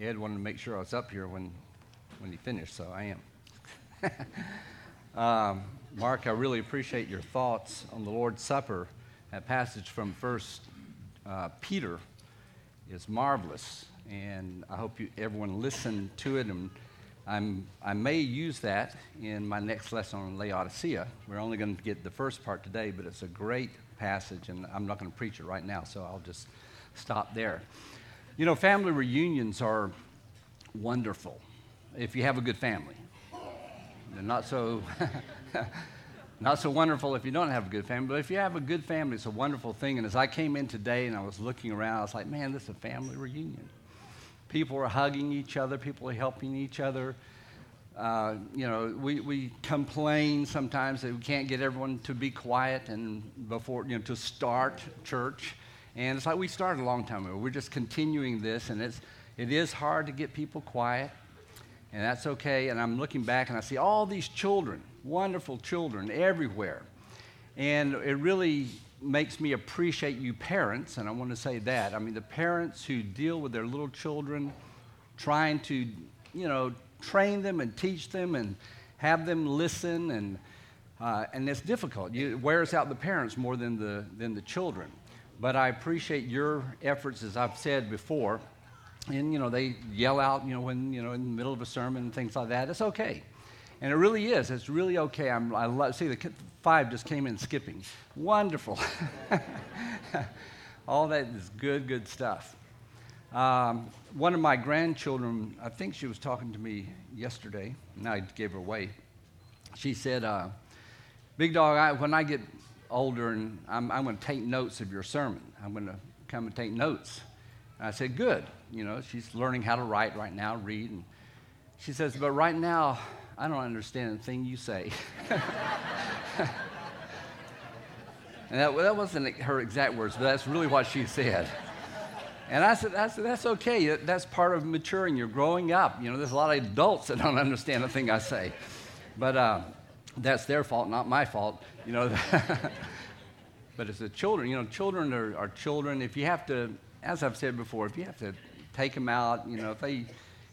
Ed wanted to make sure I was up here when, when he finished, so I am. um, Mark, I really appreciate your thoughts on the Lord's Supper. That passage from First uh, Peter is marvelous, and I hope you, everyone listened to it. And I'm, I may use that in my next lesson on Laodicea. We're only going to get the first part today, but it's a great passage, and I'm not going to preach it right now, so I'll just stop there. You know, family reunions are wonderful if you have a good family. They're not so, not so wonderful if you don't have a good family, but if you have a good family, it's a wonderful thing. And as I came in today and I was looking around, I was like, man, this is a family reunion. People are hugging each other, people are helping each other. Uh, you know, we, we complain sometimes that we can't get everyone to be quiet and before, you know, to start church. And it's like we started a long time ago. We're just continuing this, and it's, it is hard to get people quiet, and that's okay. And I'm looking back and I see all these children, wonderful children everywhere. And it really makes me appreciate you parents, and I want to say that. I mean, the parents who deal with their little children, trying to, you know, train them and teach them and have them listen, and, uh, and it's difficult. It wears out the parents more than the, than the children. But I appreciate your efforts, as I've said before. And, you know, they yell out, you know, when, you know, in the middle of a sermon and things like that. It's okay. And it really is. It's really okay. I'm, I love, see, the five just came in skipping. Wonderful. All that is good, good stuff. Um, one of my grandchildren, I think she was talking to me yesterday, and I gave her away. She said, uh, Big dog, I, when I get older and I'm, I'm going to take notes of your sermon. I'm going to come and take notes. And I said, Good. You know, she's learning how to write right now, read. And she says, But right now, I don't understand a thing you say. and that, that wasn't her exact words, but that's really what she said. And I said, that's, that's okay. That's part of maturing. You're growing up. You know, there's a lot of adults that don't understand a thing I say. But uh, that's their fault, not my fault. You know, but as the children, you know, children are, are children. If you have to, as I've said before, if you have to take them out, you know, if they,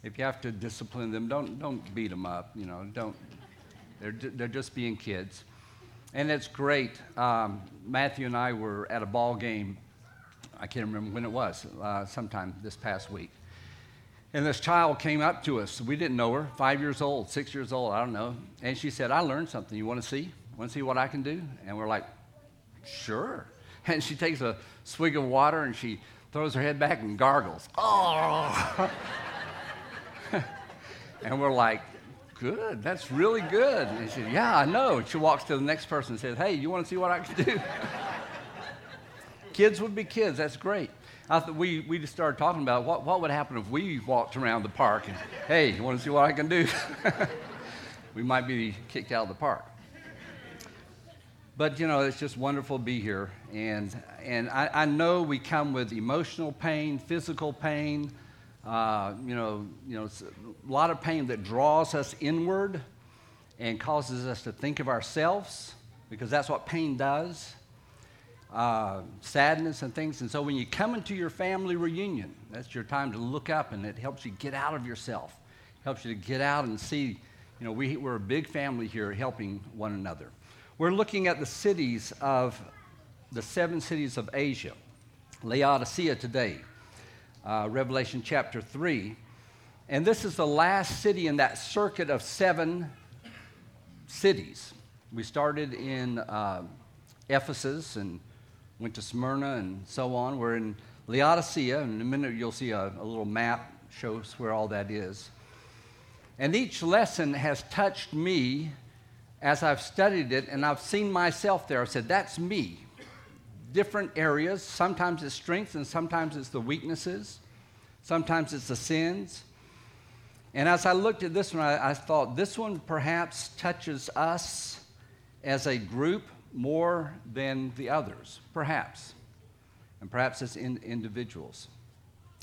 if you have to discipline them, don't don't beat them up. You know, don't. They're they're just being kids, and it's great. Um, Matthew and I were at a ball game. I can't remember when it was. Uh, sometime this past week. And this child came up to us. We didn't know her, five years old, six years old, I don't know. And she said, I learned something. You want to see? Want to see what I can do? And we're like, sure. And she takes a swig of water and she throws her head back and gargles. Oh! and we're like, good, that's really good. And she said, yeah, I know. She walks to the next person and says, hey, you want to see what I can do? kids would be kids. That's great. I th- we, we just started talking about what, what would happen if we walked around the park and, hey, you want to see what I can do? we might be kicked out of the park. But, you know, it's just wonderful to be here. And, and I, I know we come with emotional pain, physical pain, uh, you, know, you know, a lot of pain that draws us inward and causes us to think of ourselves because that's what pain does uh, sadness and things. And so when you come into your family reunion, that's your time to look up and it helps you get out of yourself, it helps you to get out and see, you know, we, we're a big family here helping one another. We're looking at the cities of the seven cities of Asia, Laodicea today, uh, Revelation chapter 3. And this is the last city in that circuit of seven cities. We started in uh, Ephesus and went to Smyrna and so on. We're in Laodicea, and in a minute you'll see a, a little map shows where all that is. And each lesson has touched me as I've studied it, and I've seen myself there. I said, That's me. Different areas. Sometimes it's strengths, and sometimes it's the weaknesses. Sometimes it's the sins. And as I looked at this one, I, I thought this one perhaps touches us as a group more than the others, perhaps. And perhaps it's in individuals.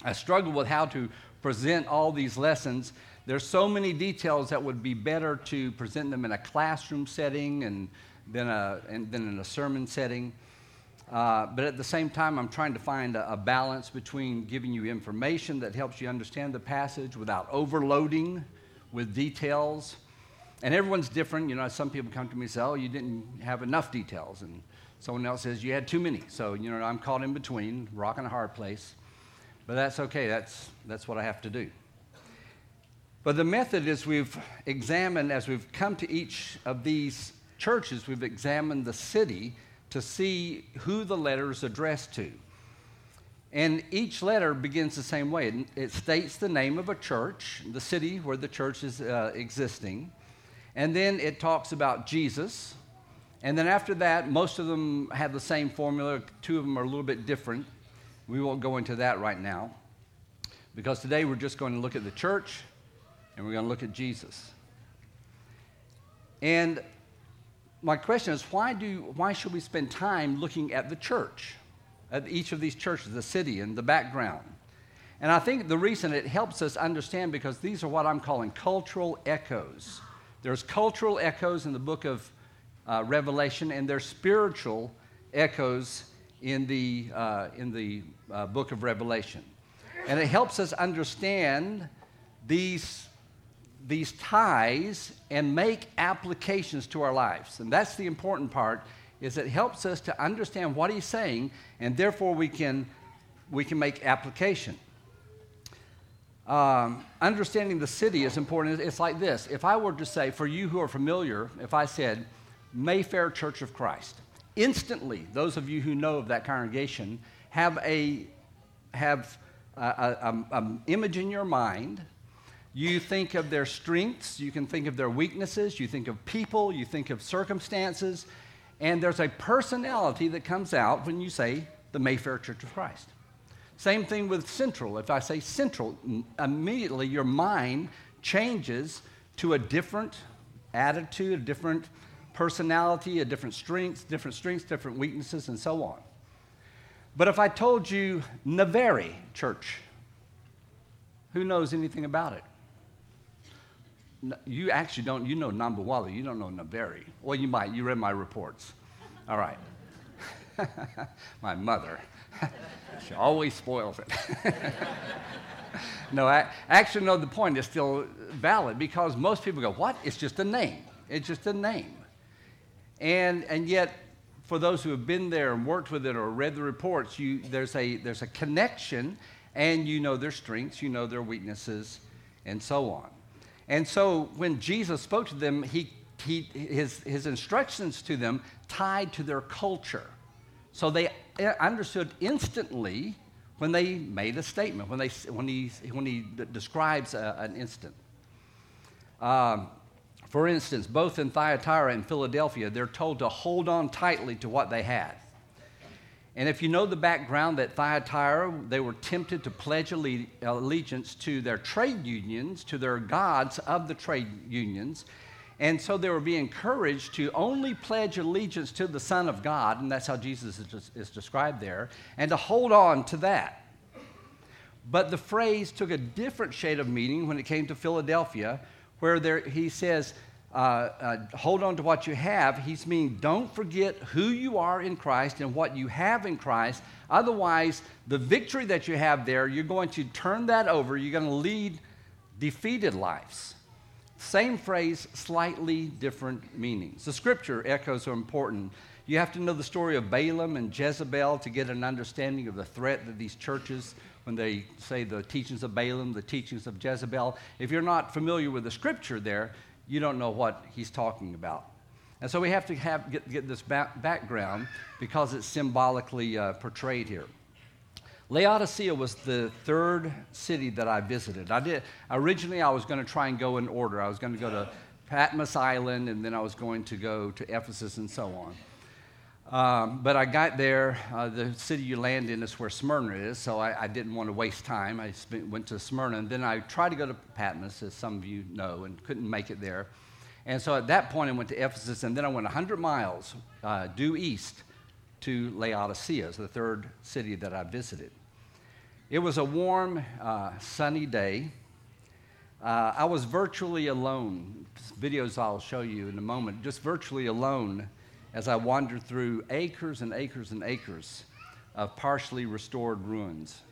I struggle with how to present all these lessons. There's so many details that would be better to present them in a classroom setting and than, a, and, than in a sermon setting. Uh, but at the same time, I'm trying to find a, a, balance between giving you information that helps you understand the passage without overloading with details. And everyone's different. You know, some people come to me and say, oh, you didn't have enough details. And someone else says, you had too many. So, you know, I'm caught in between, rock and a hard place. But that's okay. That's, that's what I have to do. But the method is we've examined, as we've come to each of these churches, we've examined the city to see who the letter is addressed to. And each letter begins the same way. It, states the name of a church, the city where the church is uh, existing. And then it talks about Jesus. And then after that, most of them have the same formula. Two of them are a little bit different. We won't go into that right now. Because today we're just going to look at the church and we're going to look at Jesus. And my question is why, do, why should we spend time looking at the church, at each of these churches, the city, and the background? And I think the reason it helps us understand because these are what I'm calling cultural echoes. There's cultural echoes in the book of uh, Revelation, and there's spiritual echoes in the, uh, in the uh, book of Revelation. And it helps us understand these these ties and make applications to our lives. And that's the important part is it helps us to understand what he's saying and therefore we can we can make application. Um, understanding the city is important. It's like this. If I were to say, for you who are familiar, if I said Mayfair Church of Christ, instantly, those of you who know of that congregation have a have an image in your mind you think of their strengths, you can think of their weaknesses, you think of people, you think of circumstances, and there's a personality that comes out when you say the Mayfair Church of Christ. Same thing with Central. If I say Central, immediately your mind changes to a different attitude, a different personality, a different strengths, different strengths, different weaknesses, and so on. But if I told you Naveri Church, who knows anything about it? you actually don't, you know Nambawali, you don't know Naveri. Well, you might, you read my reports. All right. my mother. she always spoils it. no, I, actually, no, the point is still valid because most people go, what? It's just a name. It's just a name. And, and yet, for those who have been there and worked with it or read the reports, you, there's, a, there's a connection and you know their strengths, you know their weaknesses, and so on. And so when Jesus spoke to them, he, he, his, his instructions to them tied to their culture. So they understood instantly when they made a statement, when, they, when, he, when he describes a, an instant. Um, for instance, both in Thyatira and Philadelphia, they're told to hold on tightly to what they had. And if you know the background that Thyatira, they were tempted to pledge allegiance to their trade unions, to their gods of the trade unions. And so they were being encouraged to only pledge allegiance to the Son of God, and that's how Jesus is, is described there, and to hold on to that. But the phrase took a different shade of meaning when it came to Philadelphia, where there, he says, uh, uh, hold on to what you have. He's meaning don't forget who you are in Christ and what you have in Christ. Otherwise, the victory that you have there, you're going to turn that over. You're going to lead defeated lives. Same phrase, slightly different meanings. The scripture echoes are important. You have to know the story of Balaam and Jezebel to get an understanding of the threat that these churches, when they say the teachings of Balaam, the teachings of Jezebel, if you're not familiar with the scripture there, you don't know what he's talking about. And so we have to have, get, get this back, background because it's symbolically uh, portrayed here. Laodicea was the third city that I visited. I did originally I was going to try and go in order. I was going to go to Patmos Island and then I was going to go to Ephesus and so on. Um, but I got there. Uh, the city you land in is where Smyrna is, so I, I didn't want to waste time. I spent, went to Smyrna, and then I tried to go to Patmos, as some of you know, and couldn't make it there. And so at that point, I went to Ephesus, and then I went 100 miles uh, due east to Laodicea, the third city that I visited. It was a warm, uh, sunny day. Uh, I was virtually alone. Videos I'll show you in a moment, just virtually alone as I wandered through acres and acres and acres of partially restored ruins.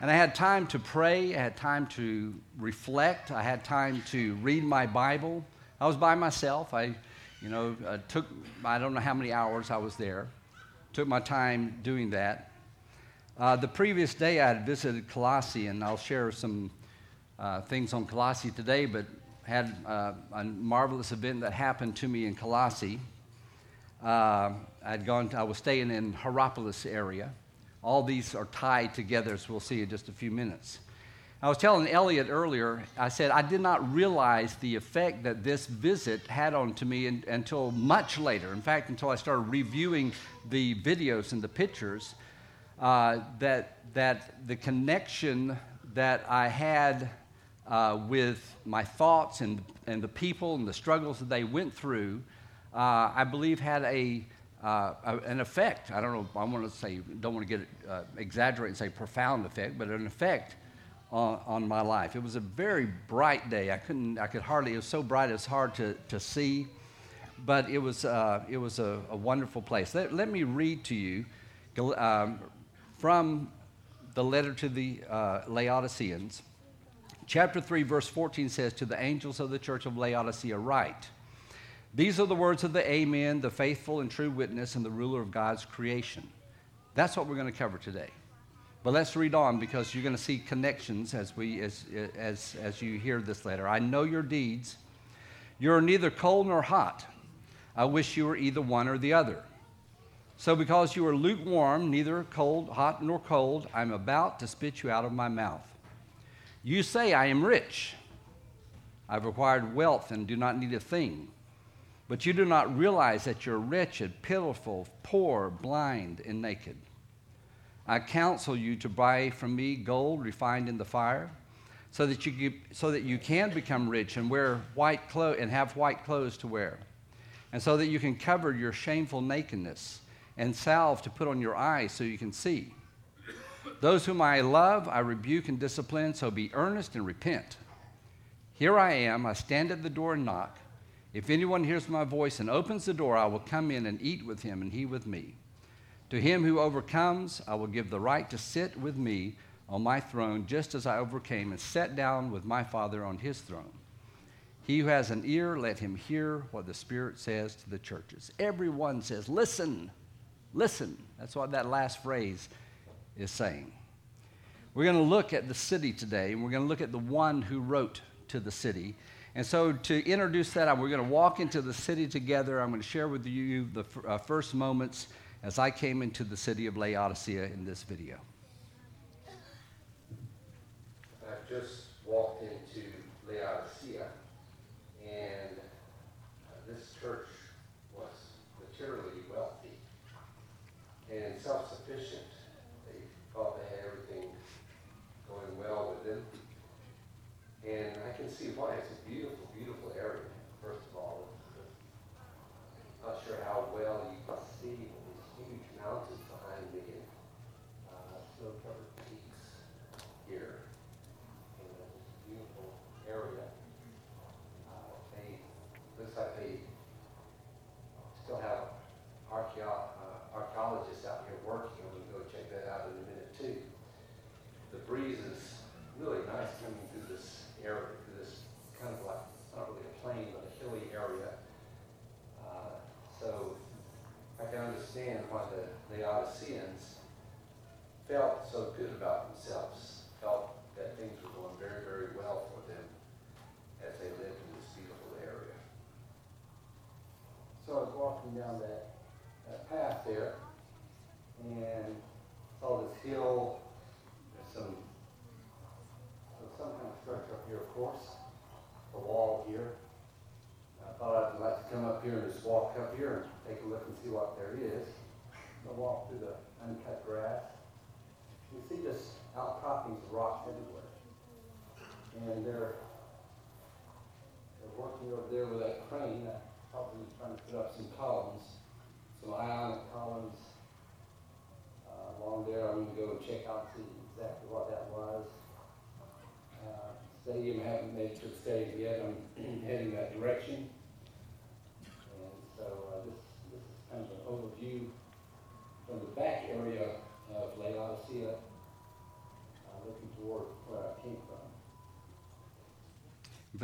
And I had time to pray, I had time to reflect, I had time to read my Bible. I was by myself. I, you know, uh, took, I don't know how many hours I was there, took my time doing that. Uh, the previous day I had visited Colossae, and I'll share some uh, things on Colossae today, but had uh, a marvelous event that happened to me in Colossae. Uh, I'd gone, to, I was staying in Hierapolis area. All these are tied together, as we'll see in just a few minutes. I was telling Elliot earlier, I said I did not realize the effect that this visit had on to me in, until much later. In fact, until I started reviewing the videos and the pictures, uh, that, that the connection that I had uh, with my thoughts and, and the people and the struggles that they went through, uh, I believe had a, uh, an effect. I don't know, I want to say, don't want to get uh, exaggerate and say profound effect, but an effect on, on, my life. It was a very bright day. I couldn't, I could hardly, it was so bright it's hard to, to see, but it was, uh, it was a, a, wonderful place. Let, let, me read to you um, from the letter to the uh, Laodiceans. Chapter 3, verse 14 says, To the angels of the church of Laodicea, write. These are the words of the Amen, the faithful and true witness, and the ruler of God's creation. That's what we're going to cover today. But let's read on because you're going to see connections as, we, as, as, as you hear this letter. I know your deeds. You're neither cold nor hot. I wish you were either one or the other. So, because you are lukewarm, neither cold, hot nor cold, I'm about to spit you out of my mouth. You say, I am rich. I've acquired wealth and do not need a thing. But you do not realize that you're wretched, pitiful, poor, blind, and naked. I counsel you to buy from me gold refined in the fire, so that you, so that you can become rich and wear white clothes and have white clothes to wear, and so that you can cover your shameful nakedness, and salve to put on your eyes so you can see. Those whom I love, I rebuke and discipline, so be earnest and repent. Here I am, I stand at the door and knock. If anyone hears my voice and opens the door, I will come in and eat with him, and he with me. To him who overcomes, I will give the right to sit with me on my throne, just as I overcame and sat down with my Father on his throne. He who has an ear, let him hear what the Spirit says to the churches. Everyone says, Listen, listen. That's what that last phrase is saying. We're going to look at the city today, and we're going to look at the one who wrote to the city. And so, to introduce that, we're going to walk into the city together. I'm going to share with you the uh, first moments as I came into the city of Laodicea in this video. I've just walked into Laodicea, and uh, this church was materially wealthy and self sufficient. They thought they had everything going well with them. And I can see why. It's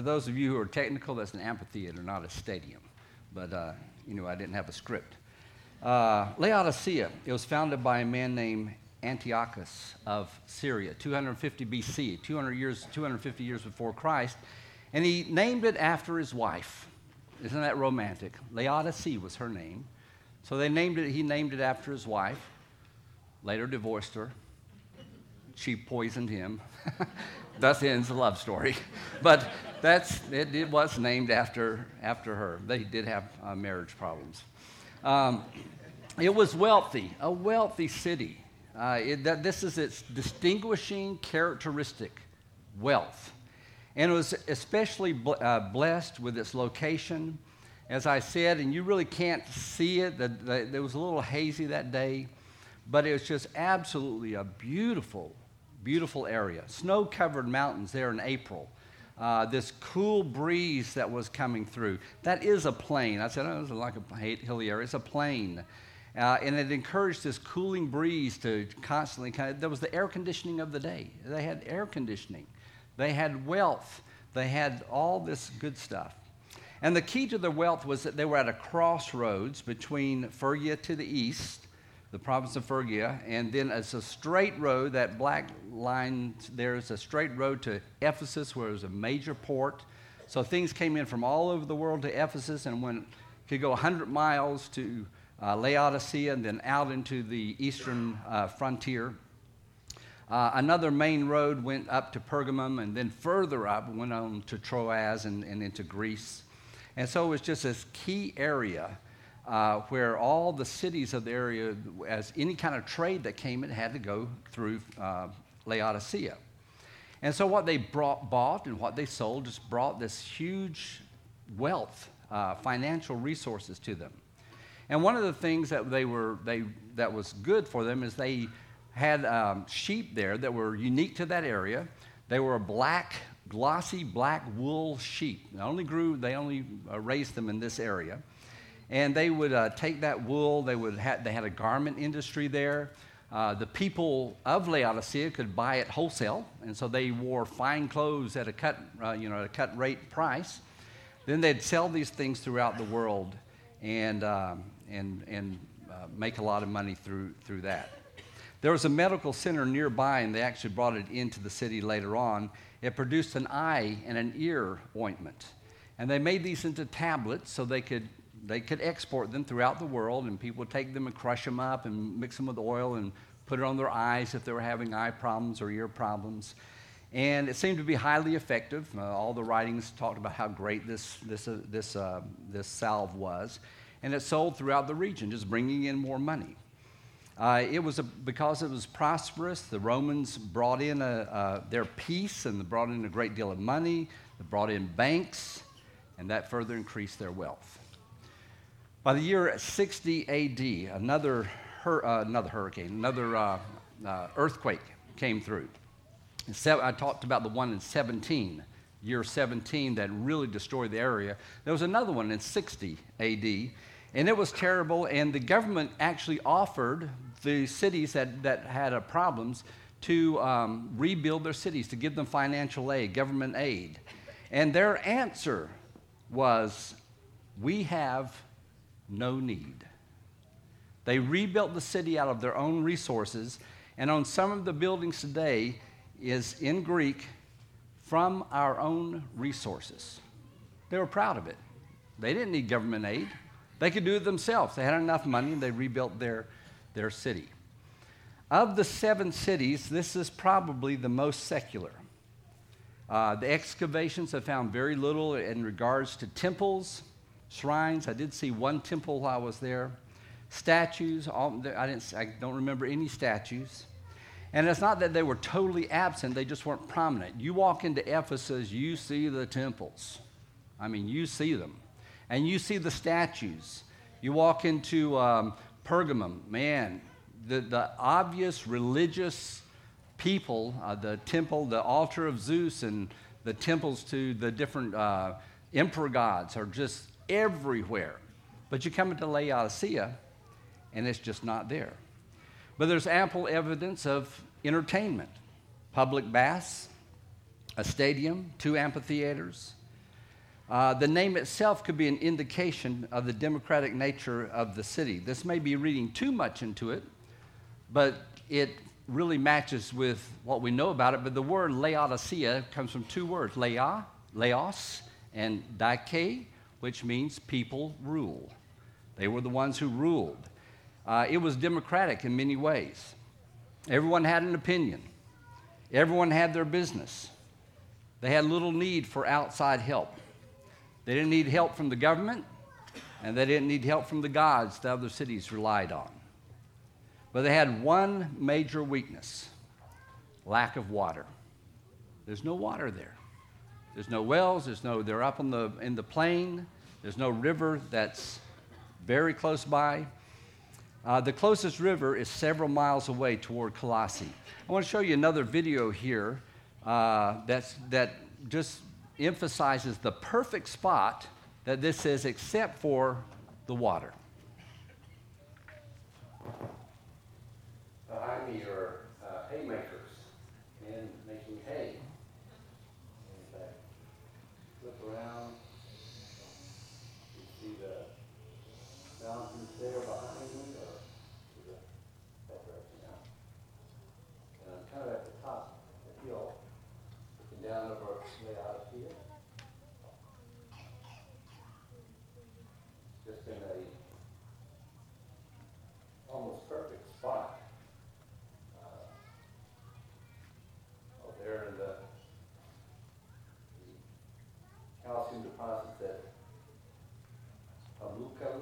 For those of you who are technical, that's an amphitheater, not a stadium. But, uh, you know, I didn't have a script. Uh, Laodicea, it was founded by a man named Antiochus of Syria, 250 BC, 200 years, 250 years before Christ. And he named it after his wife. Isn't that romantic? Laodicea was her name. So they named it, he named it after his wife, later divorced her. She poisoned him. Thus ends the love story. But that's, it, it, was named after, after her. They did have uh, marriage problems. Um, it was wealthy, a wealthy city. Uh, it, that, this is its distinguishing characteristic wealth. And it was especially bl- uh, blessed with its location. As I said, and you really can't see it, the, the, it was a little hazy that day, but it was just absolutely a beautiful, beautiful area. Snow covered mountains there in April. Uh, this cool breeze that was coming through. That is a plain. I said, oh, it's like a hilly area. It's a plain. Uh, and it encouraged this cooling breeze to constantly kind of, there was the air conditioning of the day. They had air conditioning. They had wealth. They had all this good stuff. And the key to their wealth was that they were at a crossroads between Phrygia to the east, the province of Phrygia, and then it's a straight road. That black line there is a straight road to Ephesus, where it was a major port. So things came in from all over the world to Ephesus and went, could go 100 miles to uh, Laodicea and then out into the eastern uh, frontier. Uh, another main road went up to Pergamum and then further up went on to Troas and, and into Greece. And so it was just this key area uh, where all the cities of the area, as any kind of trade that came in, had to go through uh, Laodicea. And so what they brought, bought and what they sold just brought this huge wealth, uh, financial resources to them. And one of the things that they were they that was good for them is they had um, sheep there that were unique to that area. They were black, glossy black wool sheep. They only grew, they only uh, raised them in this area. And they would uh, take that wool. They would ha- they had a garment industry there. Uh, the people of Laodicea could buy it wholesale, and so they wore fine clothes at a cut, uh, you know, at a cut rate price. Then they'd sell these things throughout the world, and um, and, and uh, make a lot of money through, through that. There was a medical center nearby, and they actually brought it into the city later on. It produced an eye and an ear ointment. And they made these into tablets so they could, they could export them throughout the world, and people would take them and crush them up and mix them with oil and put it on their eyes if they were having eye problems or ear problems. And it seemed to be highly effective. Uh, all the writings talked about how great this, this, uh, this, uh, this salve was and it sold throughout the region, just bringing in more money. Uh, it was a, because it was prosperous. The Romans brought in a, their peace and they brought in a great deal of money. They brought in banks, and that further increased their wealth. By the year 60 AD, another, hur- uh, another hurricane, another uh, uh earthquake came through. I talked about the one in 17, year 17, that really destroyed the area. There was another one in 60 AD and it was terrible, and the government actually offered the cities that, that had uh, problems to um, rebuild their cities, to give them financial aid, government aid. And their answer was, We have no need. They rebuilt the city out of their own resources, and on some of the buildings today is in Greek, from our own resources. They were proud of it. They didn't need government aid. They could do it themselves. They had enough money and they rebuilt their, their city. Of the seven cities, this is probably the most secular. Uh, the excavations have found very little in regards to temples, shrines. I did see one temple while I was there. Statues, all, I, didn't, I don't remember any statues. And it's not that they were totally absent, they just weren't prominent. You walk into Ephesus, you see the temples. I mean, you see them and you see the statues. You walk into um, Pergamum, man, the, the obvious religious people, uh, the temple, the altar of Zeus, and the temples to the different uh, emperor gods are just everywhere. But you come into Laodicea, and it's just not there. But there's ample evidence of entertainment public baths, a stadium, two amphitheaters. Uh, the name itself could be an indication of the democratic nature of the city. This may be reading too much into it, but it really matches with what we know about it. But the word Laodicea comes from two words Laia, Laos, and Dike, which means people rule. They were the ones who ruled. Uh, it was democratic in many ways. Everyone had an opinion, everyone had their business. They had little need for outside help. They didn't need help from the government, and they didn't need help from the gods the other cities relied on. But they had one major weakness lack of water. There's no water there. There's no wells, there's no, they're up on the, in the plain, there's no river that's very close by. Uh, the closest river is several miles away toward Colossae. I want to show you another video here uh, that's, that just emphasizes the perfect spot that this is, except for the water are uh, haymakers and making hay. In fact, flip around, you see the mountains there behind me, or to the that direction now. And I'm kind of at the top of the hill, looking down over Laodicea. Just in a almost perfect spot. Uh, Oh, there in the the calcium deposits at Pamukkale.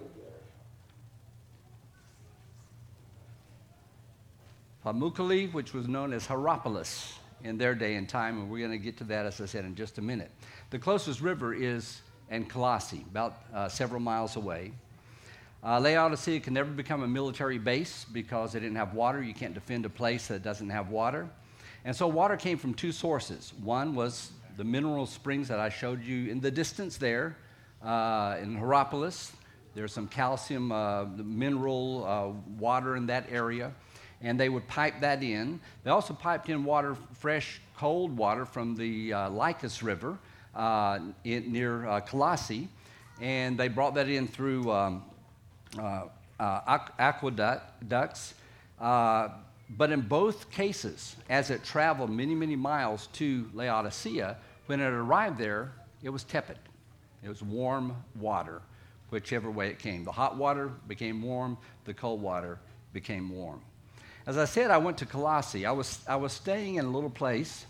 Pamukkale, which was known as Hierapolis in their day and time, and we're going to get to that, as I said, in just a minute. The closest river is in about uh, several miles away. Uh, Laodicea can never become a military base because they didn't have water. You can't defend a place that doesn't have water. And so water came from two sources. One was the mineral springs that I showed you in the distance there uh, in Hierapolis. There's some calcium uh, mineral uh, water in that area, and they would pipe that in. They also piped in water, fresh, cold water from the uh, Lycus River uh, in, near uh, Colossae, and they brought that in through um, aqueducts. But in both cases, as it traveled many, many miles to Laodicea, when it arrived there, it was tepid. It was warm water, whichever way it came. The hot water became warm, the cold water became warm. As I said, I went to Colossae. I was, I was staying in a little place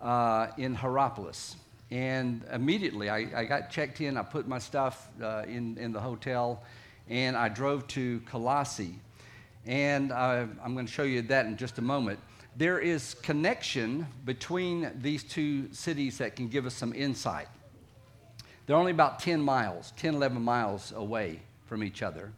uh, in Hierapolis. And immediately I, I, got checked in, I put my stuff uh, in, in the hotel, and I drove to Colossae. And uh, I'm going to show you that in just a moment. There is connection between these two cities that can give us some insight. They're only about 10 miles, 10, 11 miles away from each other.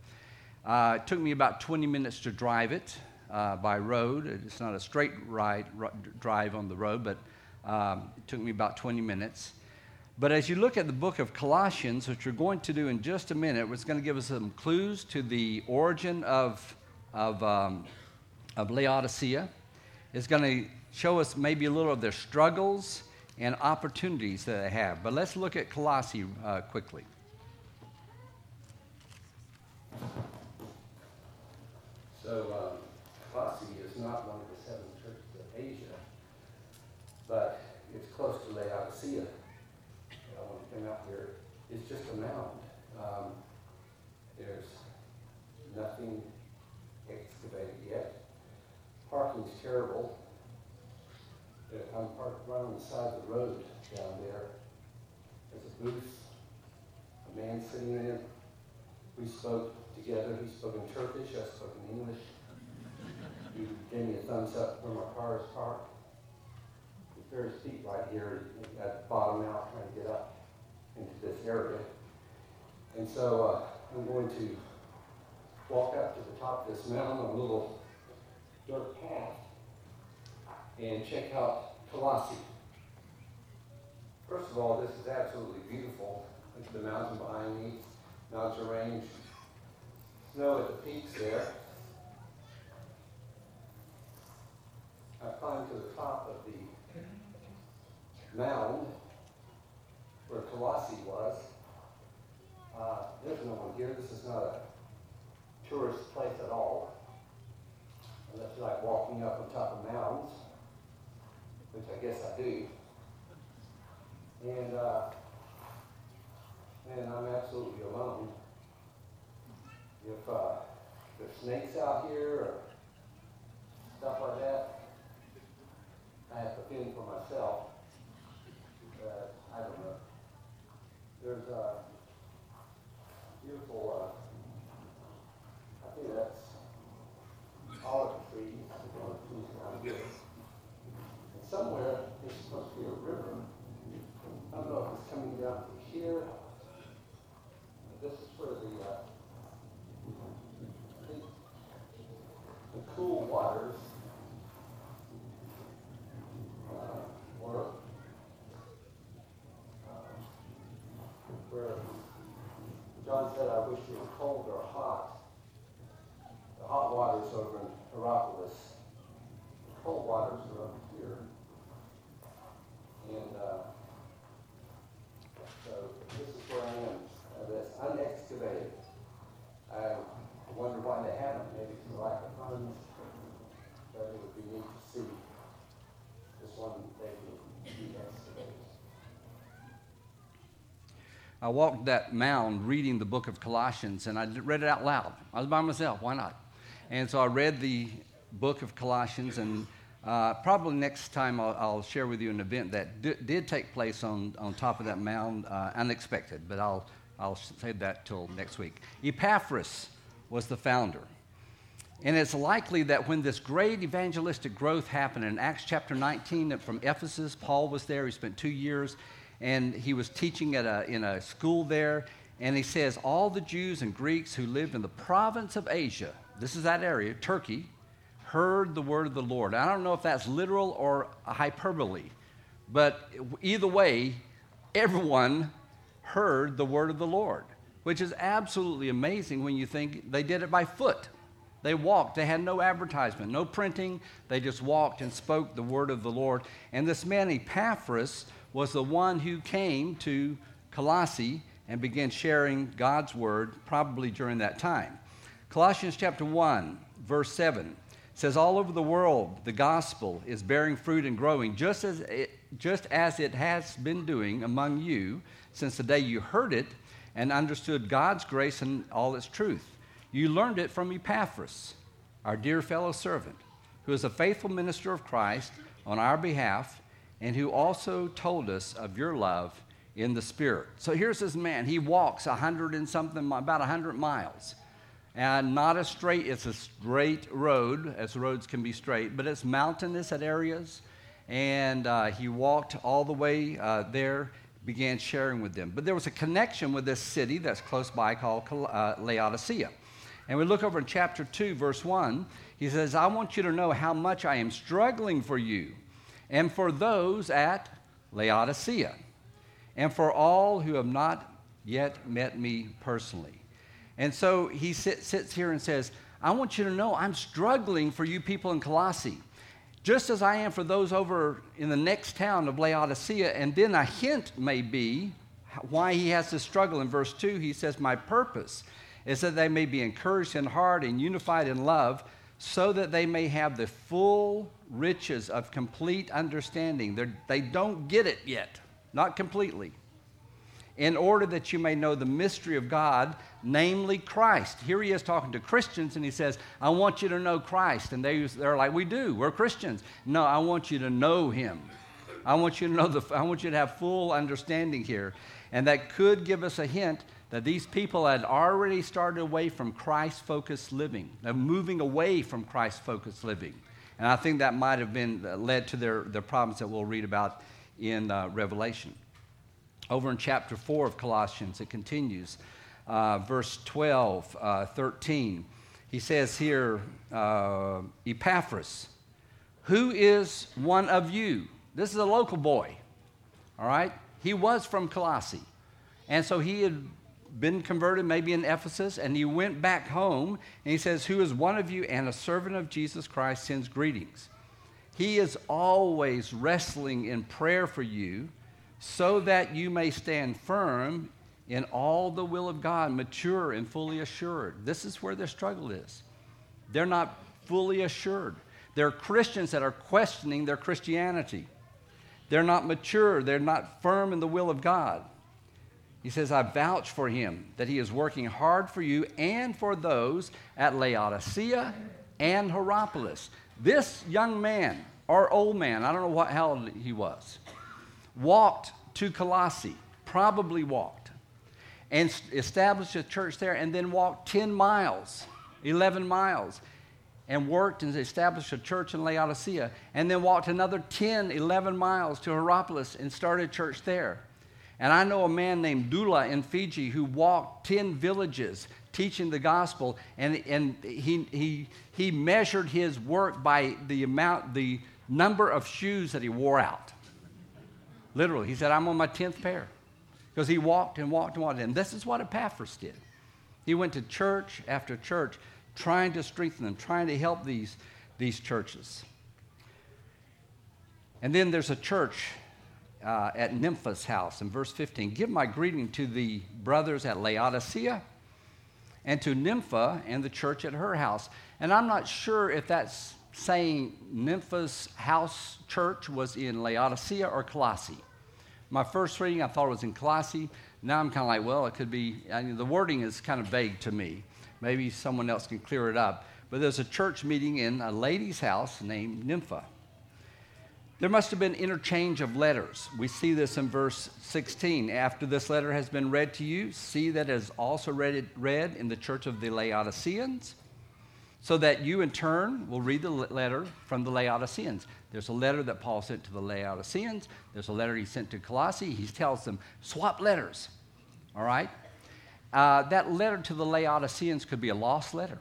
Uh, it took me about 20 minutes to drive it uh, by road. It's not a straight ride, r- drive on the road, but um, it took me about 20 minutes. But as you look at the book of Colossians, which we're going to do in just a minute, it's going to give us some clues to the origin of, of, um, of Laodicea. is going to show us maybe a little of their struggles and opportunities that they have. But let's look at Colossae uh, quickly. So, um, Colossae is not one of the seven churches of Asia, but it's close to Laodicea. I want to come out here. It's just a mound. Said, I wish you were cold or hot. The hot waters over in Hierapolis. The cold waters are up here. And uh, so this is where I am. Uh, that's unexcavated. I wonder why they haven't. Maybe it's lack of funds. But it would be neat to see this one they can be excavated. I walked that mound reading the book of Colossians, and I read it out loud. I was by myself. Why not? And so I read the book of Colossians, and uh, probably next time I'll, I'll, share with you an event that d- did take place on, on top of that mound, uh, unexpected, but I'll, I'll save that till next week. Epaphras was the founder. And it's likely that when this great evangelistic growth happened in Acts chapter 19 from Ephesus, Paul was there. He spent two years and he was teaching at a, in a school there. And he says, All the Jews and Greeks who lived in the province of Asia, this is that area, Turkey, heard the word of the Lord. I don't know if that's literal or hyperbole, but either way, everyone heard the word of the Lord, which is absolutely amazing when you think they did it by foot. They walked. They had no advertisement, no printing. They just walked and spoke the word of the Lord. And this man, Epaphras, was the one who came to Colossae and began sharing God's word probably during that time. Colossians chapter 1, verse 7 says, All over the world, the gospel is bearing fruit and growing, just as it, just as it has been doing among you since the day you heard it and understood God's grace and all its truth. You learned it from Epaphras, our dear fellow servant, who is a faithful minister of Christ on our behalf and who also told us of your love in the Spirit. So here's this man. He walks a hundred and something, about a hundred miles. And not a straight, it's a straight road, as roads can be straight, but it's mountainous at areas. And uh, he walked all the way uh, there, began sharing with them. But there was a connection with this city that's close by called uh, Laodicea. And we look over in chapter 2, verse 1. He says, I want you to know how much I am struggling for you and for those at Laodicea, and for all who have not yet met me personally. And so he sit, sits here and says, I want you to know I'm struggling for you people in Colossae, just as I am for those over in the next town of Laodicea. And then a hint may be why he has to struggle. In verse 2, he says, My purpose is that they may be encouraged in heart and unified in love, so that they may have the full riches of complete understanding. They're, they do not get it yet, not completely. In order that you may know the mystery of God, namely Christ. Here he is talking to Christians, and he says, I want you to know Christ. And they, they're like, We do, we're Christians. No, I want you to know him. I want you to know the, I want you to have full understanding here. And that could give us a hint that these people had already started away from Christ focused living. They're moving away from Christ focused living. And I think that might have been uh, led to their, their problems that we'll read about in uh, Revelation. Over in chapter 4 of Colossians, it continues, uh, verse 12, uh, 13. He says here, uh, Epaphras, who is one of you? This is a local boy, all right? He was from Colossae. And so he had been converted, maybe in Ephesus, and he went back home and he says, Who is one of you and a servant of Jesus Christ sends greetings. He is always wrestling in prayer for you so that you may stand firm in all the will of God, mature and fully assured. This is where their struggle is. They're not fully assured. They're Christians that are questioning their Christianity. They're not mature. They're not firm in the will of God. He says, I vouch for him that he is working hard for you and for those at Laodicea and Hierapolis. This young man, or old man, I don't know what, how old he was, walked to Colossae, probably walked, and established a church there, and then walked 10 miles, 11 miles, and worked and established a church in Laodicea, and then walked another 10, 11 miles to Hierapolis and started a church there. And I know a man named Dula in Fiji who walked 10 villages teaching the gospel, and, and he, he, he measured his work by the amount, the number of shoes that he wore out. Literally, he said, I'm on my 10th pair. Because he walked and walked and walked. And this is what Epaphras did. He went to church after church trying to strengthen them, trying to help these, these churches. And then there's a church uh, at Nympha's house in verse 15. Give my greeting to the brothers at Laodicea and to Nympha and the church at her house. And I'm not sure if that's saying Nympha's house church was in Laodicea or Colossae. My first reading, I thought it was in Colossae. Now I'm kind of like, well, it could be, I mean, the wording is kind of vague to me. Maybe someone else can clear it up. But there's a church meeting in a lady's house named Nympha. There must have been interchange of letters. We see this in verse 16. After this letter has been read to you, see that it is also read, read in the church of the Laodiceans so that you in turn will read the letter from the Laodiceans. There's a letter that Paul sent to the Laodiceans, there's a letter he sent to Colossae. He tells them, swap letters. All right? Uh, that letter to the Laodiceans could be a lost letter.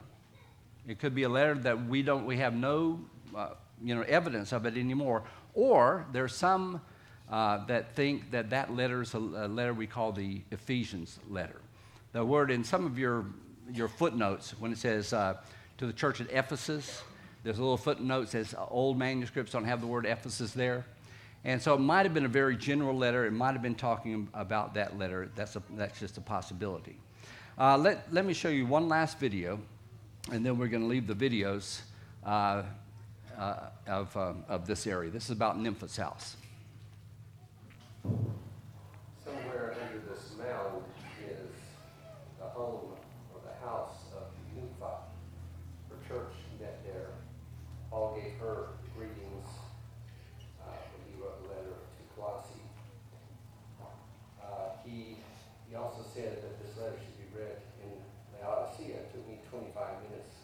It could be a letter that we don't, we have no, uh, you know, evidence of it anymore. Or there's some uh, that think that that letter is a, a letter we call the Ephesians letter. The word in some of your your footnotes when it says uh, to the church at Ephesus. There's a little footnote that says uh, old manuscripts don't have the word Ephesus there. And so it might have been a very general letter. It might have been talking about that letter. That's, a, that's just a possibility. Uh, let, let me show you one last video, and then we're going to leave the videos uh, of, um, of this area. This is about Nympha's house. Somewhere under this mound is the home or the house of Nympha. Her church met there. Paul gave her greetings uh, when he wrote a letter to Colossae. Uh, he, he also said that this letter should be read in Laodicea. It took me 25 minutes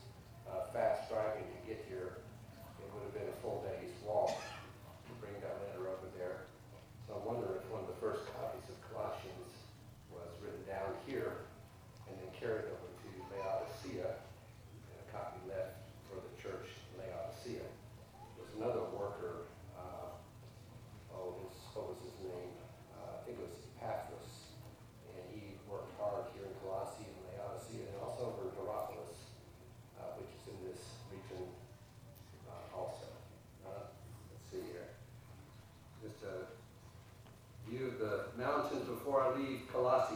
uh, fast driving to get here. It would have been a full day's walk to bring that letter over there. So I wonder if one of the first copies of Colossians was written down here and then carried over to Laodicea, and a copy left for the church in Laodicea. There's another worker, uh, oh, his, what was his name? Uh, I think it was Epaphras, and he worked hard here in Colossae and Laodicea, and also over in Hierapolis, uh, which is in this region uh, also. Uh, let's see here. Just a view of the mountains before I leave Colossae.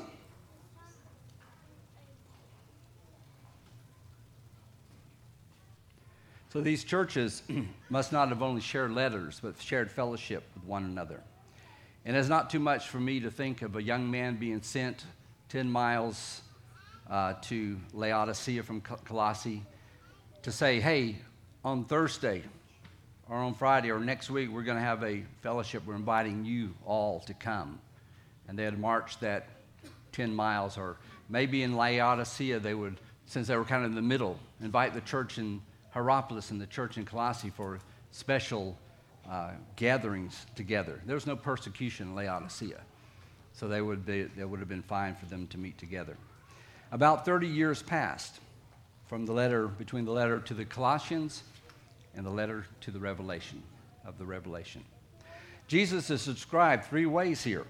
So these churches must not have only shared letters, but shared fellowship with one another. And it's not too much for me to think of a young man being sent 10 miles uh, to Laodicea from Colossae to say, hey, on Thursday or on Friday or next week, we're going to have a fellowship. We're inviting you all to come. And they had marched that 10 miles, or maybe in Laodicea, they would, since they were kind of in the middle, invite the church in Hierapolis and the church in Colossae for special uh, gatherings together. There was no persecution in Laodicea, so they would, be, they would have been fine for them to meet together. About 30 years passed from the letter, between the letter to the Colossians and the letter to the Revelation, of the Revelation. Jesus is described three ways here.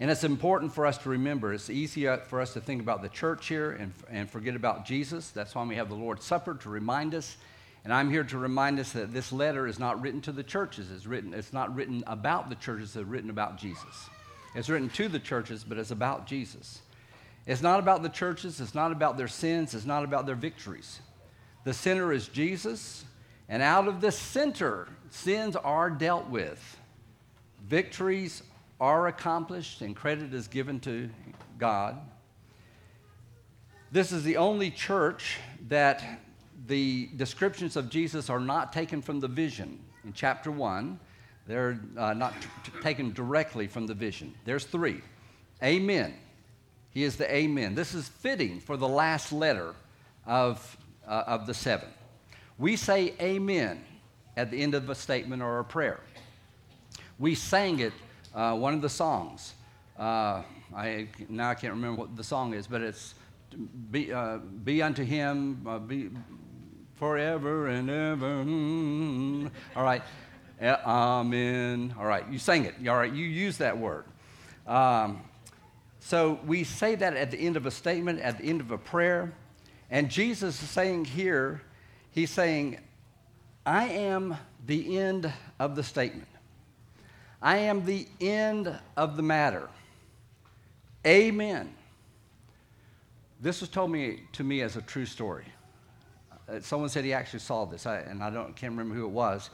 And it's important for us to remember. It's easy for us to think about the church here and, and forget about Jesus. That's why we have the Lord's Supper to remind us. And I'm here to remind us that this letter is not written to the churches. It's, written, it's not written about the churches, it's written about Jesus. It's written to the churches, but it's about Jesus. It's not about the churches, it's not about their sins, it's not about their victories. The center is Jesus, and out of the center, sins are dealt with. Victories are accomplished, and credit is given to God. This is the only church that the descriptions of Jesus are not taken from the vision. In chapter 1, they're uh, not t- taken directly from the vision. There's three Amen. He is the Amen. This is fitting for the last letter of, uh, of the seven. We say Amen at the end of a statement or a prayer. We sang it, uh, one of the songs. Uh, I, now I can't remember what the song is, but it's Be, uh, be unto him, uh, be forever and ever. Mm. All right. Amen. All right. You sang it. All right. You use that word. Um, so we say that at the end of a statement, at the end of a prayer. And Jesus is saying here, he's saying, I am the end of the statement. I am the end of the matter. Amen. This was told me to me as a true story. Uh, someone said he actually saw this, I, and I don't, can't remember who it was,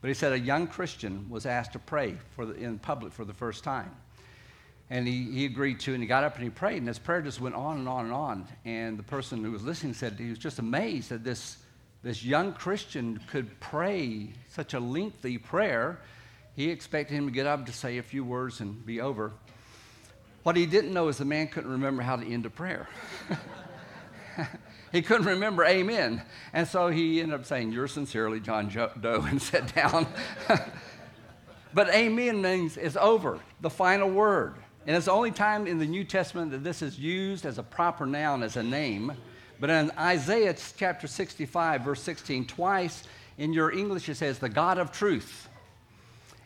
but he said a young Christian was asked to pray for the, in public for the first time. And he, he agreed to, and he got up and he prayed, and his prayer just went on and on and on. And the person who was listening said he was just amazed that this, this young Christian could pray such a lengthy prayer. He expected him to get up to say a few words and be over. What he didn't know is the man couldn't remember how to end a prayer. he couldn't remember amen. And so he ended up saying, Yours sincerely, John Doe, and sat down. but amen means it's over, the final word. And it's the only time in the New Testament that this is used as a proper noun, as a name. But in Isaiah chapter 65, verse 16, twice in your English it says, the God of truth.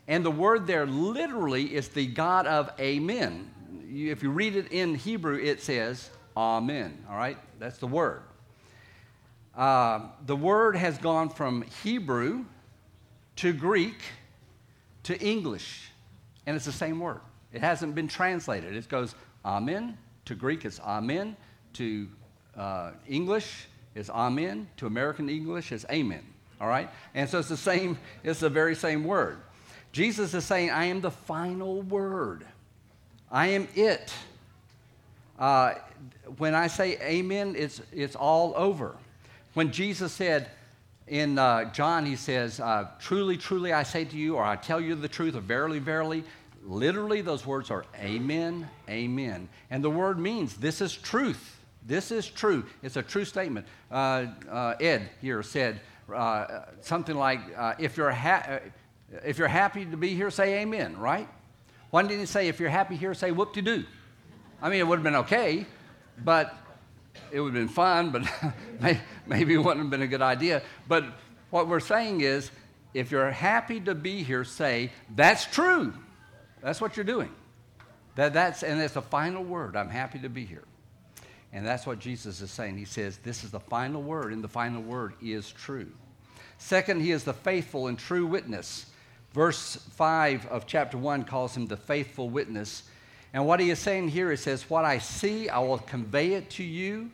And the word there literally is the God of amen. If you read it in Hebrew, it says amen. All right? That's the word. Uh, the word has gone from Hebrew to Greek to English, and it's the same word. It hasn't been translated. It goes Amen. To Greek, it's Amen. To uh, English, it's Amen. To American English, it's Amen. All right? And so it's the same, it's the very same word. Jesus is saying, I am the final word. I am it. Uh, when I say amen, it's, it's all over. When Jesus said in uh, John, he says, uh, Truly, truly, I say to you, or I tell you the truth, or verily, verily, Literally, those words are amen, amen. And the word means this is truth. This is true. It's a true statement. Uh, uh, Ed here said uh, something like, if, you're ha- uh, if you're happy to be here, say amen, right? Why didn't he say, if you're happy here, say whoop de doo? I mean, it would have been okay, but it would have been fun, but maybe it wouldn't have been a good idea. But what we're saying is, if you're happy to be here, say, that's true. That's what you're doing. That, that's, and it's the final word. I'm happy to be here. And that's what Jesus is saying. He says, This is the final word, and the final word is true. Second, he is the faithful and true witness. Verse 5 of chapter 1 calls him the faithful witness. And what he is saying here, he says, What I see, I will convey it to you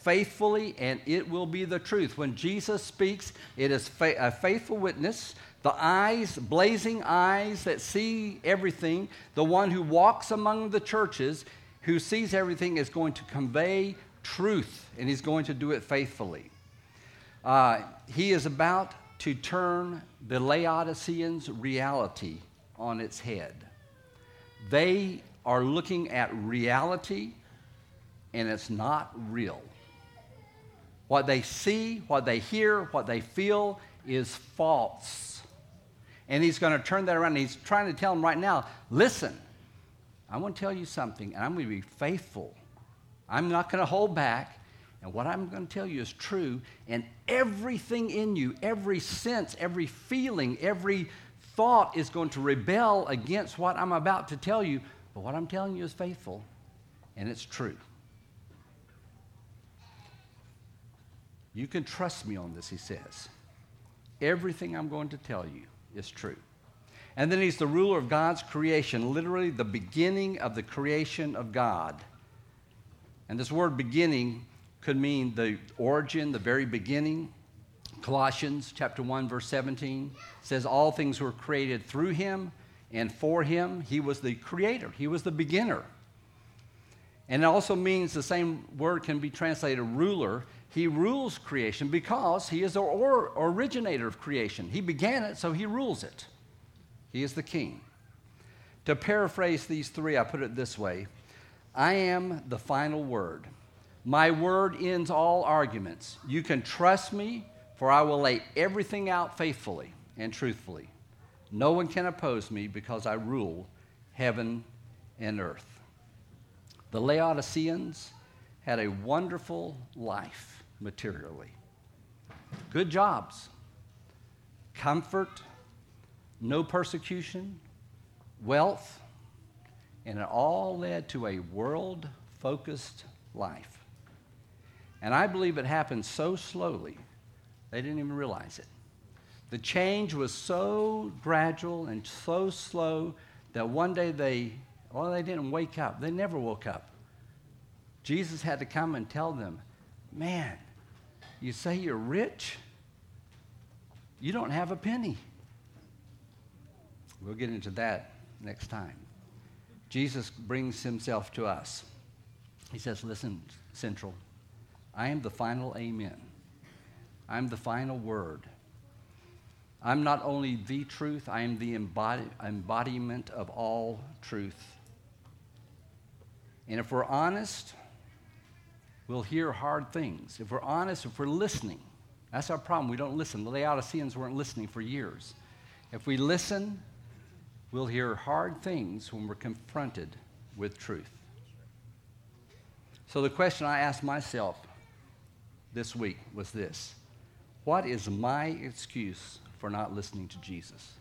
faithfully, and it will be the truth. When Jesus speaks, it is fa- a faithful witness the eyes, blazing eyes that see everything, the one who walks among the churches, who sees everything, is going to convey truth, and he's going to do it faithfully. Uh, he is about to turn the Laodiceans' reality on its head. They are looking at reality, and it's not real. What they see, what they hear, what they feel is false. And he's going to turn that around. He's trying to tell them right now listen, I want to tell you something, and I'm going to be faithful. I'm not going to hold back. And what I'm going to tell you is true. And everything in you, every sense, every feeling, every thought is going to rebel against what I'm about to tell you. But what I'm telling you is faithful, and it's true. You can trust me on this, he says. Everything I'm going to tell you is true. And then he's the ruler of God's creation, literally the beginning of the creation of God. And this word beginning could mean the origin, the very beginning. Colossians chapter 1 verse 17 says all things were created through him and for him. He was the creator. He was the beginner. And it also means the same word can be translated ruler. He rules creation because he is the or- originator of creation. He began it, so he rules it. He is the king. To paraphrase these three, I put it this way I am the final word. My word ends all arguments. You can trust me, for I will lay everything out faithfully and truthfully. No one can oppose me because I rule heaven and earth. The Laodiceans had a wonderful life materially. Good jobs, comfort, no persecution, wealth, and it all led to a world focused life. And I believe it happened so slowly, they didn't even realize it. The change was so gradual and so slow that one day they, well, they didn't wake up. They never woke up. Jesus had to come and tell them, man, you say you're rich, you don't have a penny. We'll get into that next time. Jesus brings himself to us. He says, Listen, Central, I am the final amen. I'm the final word. I'm not only the truth, I am the embody- embodiment of all truth. And if we're honest, we'll hear hard things. If we're honest, if we're listening, that's our problem. We don't listen. The Laodiceans weren't listening for years. If we listen, we'll hear hard things when we're confronted with truth. So the question I ask myself this week was this What is my excuse for not listening to Jesus?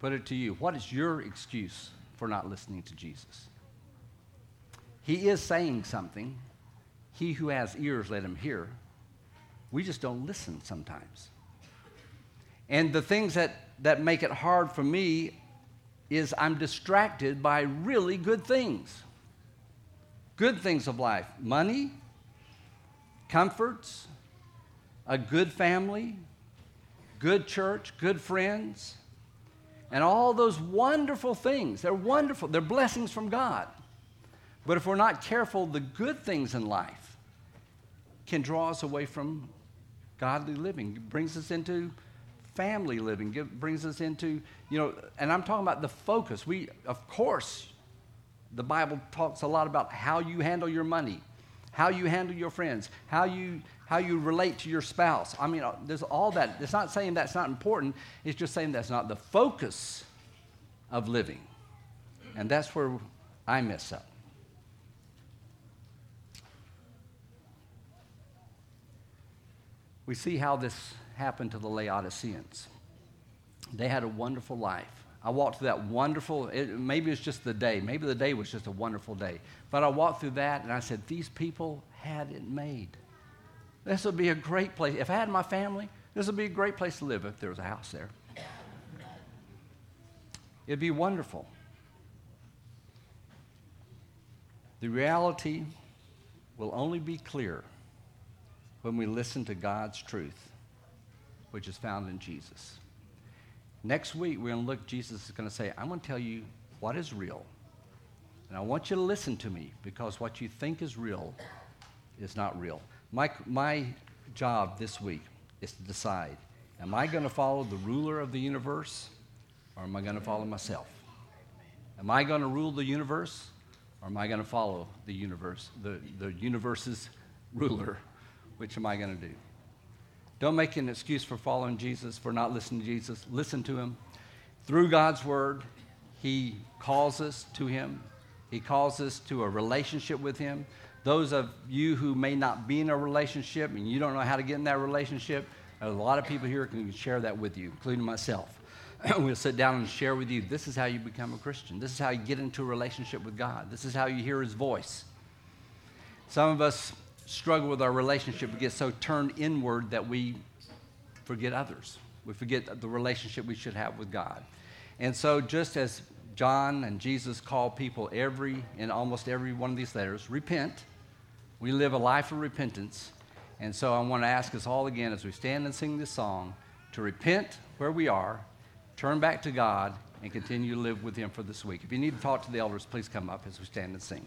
Put it to you. What is your excuse for not listening to Jesus? He is saying something. He who has ears, let him hear. We just don't listen sometimes. And the things that, that make it hard for me is I'm distracted by really good things. Good things of life money, comforts, a good family, good church, good friends, and all those wonderful things. They're wonderful, they're blessings from God. But if we're not careful, the good things in life can draw us away from godly living, it brings us into family living, it brings us into, you know, and I'm talking about the focus. We, of course, the Bible talks a lot about how you handle your money, how you handle your friends, how you how you relate to your spouse. I mean, uh, there's all that. It's not saying that's not important. It's just saying that's not the focus of living, and that's where I mess up. We see how this happened to the Laodiceans. They had a wonderful life. I walked through that wonderful, it, maybe it's just the day, maybe the day was just a wonderful day. But I walked through that and I said, These people had it made. This would be a great place. If I had my family, this would be a great place to live if there was a house there. It'd be wonderful. The reality will only be clear when we listen to God's truth, which is found in Jesus. Next week, we're going to look, Jesus is going to say, I'm going to tell you what is real. And I want you to listen to me because what you think is real is not real. My, my job this week is to decide am I going to follow the ruler of the universe or am I going to follow myself? Am I going to rule the universe or am I going to follow the universe, the, the universe's ruler? Which am I going to do? Don't make an excuse for following Jesus, for not listening to Jesus. Listen to him. Through God's word, he calls us to him, he calls us to a relationship with him. Those of you who may not be in a relationship and you don't know how to get in that relationship, a lot of people here can share that with you, including myself. we'll sit down and share with you this is how you become a Christian. This is how you get into a relationship with God. This is how you hear His voice. Some of us struggle with our relationship. We get so turned inward that we forget others. We forget the relationship we should have with God. And so, just as John and Jesus call people every in almost every one of these letters, repent. We live a life of repentance. And so I want to ask us all again as we stand and sing this song to repent where we are, turn back to God, and continue to live with Him for this week. If you need to talk to the elders, please come up as we stand and sing.